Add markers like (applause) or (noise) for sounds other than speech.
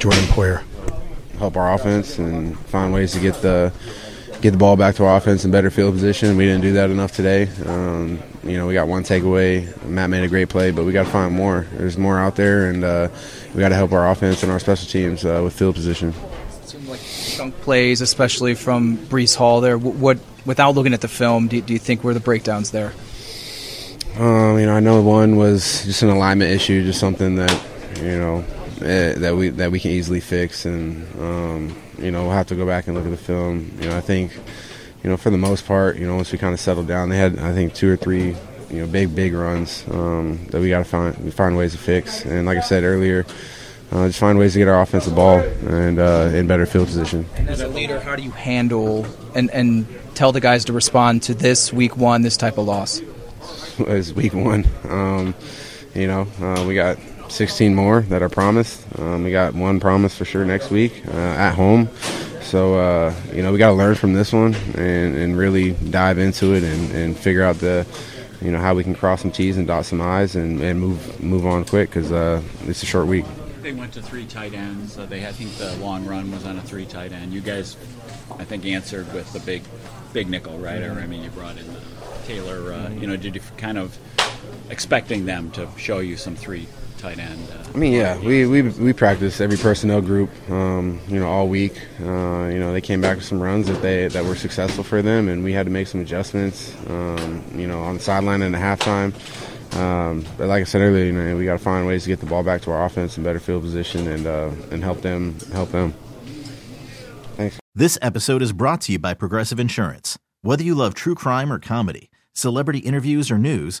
Jordan Poyer. Help our offense and find ways to get the get the ball back to our offense in better field position. We didn't do that enough today. Um, you know, we got one takeaway. Matt made a great play, but we got to find more. There's more out there, and uh, we got to help our offense and our special teams uh, with field position. Seemed like dunk plays, especially from Breece Hall. There, what without looking at the film, do, do you think were the breakdowns there? Um, you know, I know one was just an alignment issue, just something that you know eh, that we that we can easily fix, and um, you know we'll have to go back and look at the film. You know, I think you know for the most part, you know once we kind of settled down, they had I think two or three you know big big runs um, that we got to find we find ways to fix, and like I said earlier. Uh, just find ways to get our offensive ball and uh, in better field position. As a leader, how do you handle and, and tell the guys to respond to this week one, this type of loss? (laughs) It's week one. Um, you know, uh, we got 16 more that are promised. Um, we got one promise for sure next week uh, at home. So, uh, you know, we got to learn from this one and, and really dive into it and, and figure out the, you know, how we can cross some T's and dot some I's and, and move move on quick because uh, it's a short week. They went to three tight ends. They, I think the long run was on a three tight end. You guys, I think, answered with the big, big nickel, right? Or I mean, you brought in Taylor. Uh, you know, did you kind of expecting them to show you some three tight end? Uh, I mean, yeah, we we we practice every personnel group, um, you know, all week. Uh, you know, they came back with some runs that they that were successful for them, and we had to make some adjustments. Um, you know, on the sideline and the halftime. Um, but like I said earlier, you know, we got to find ways to get the ball back to our offense in better field position and uh, and help them help them. Thanks. This episode is brought to you by Progressive Insurance. Whether you love true crime or comedy, celebrity interviews or news,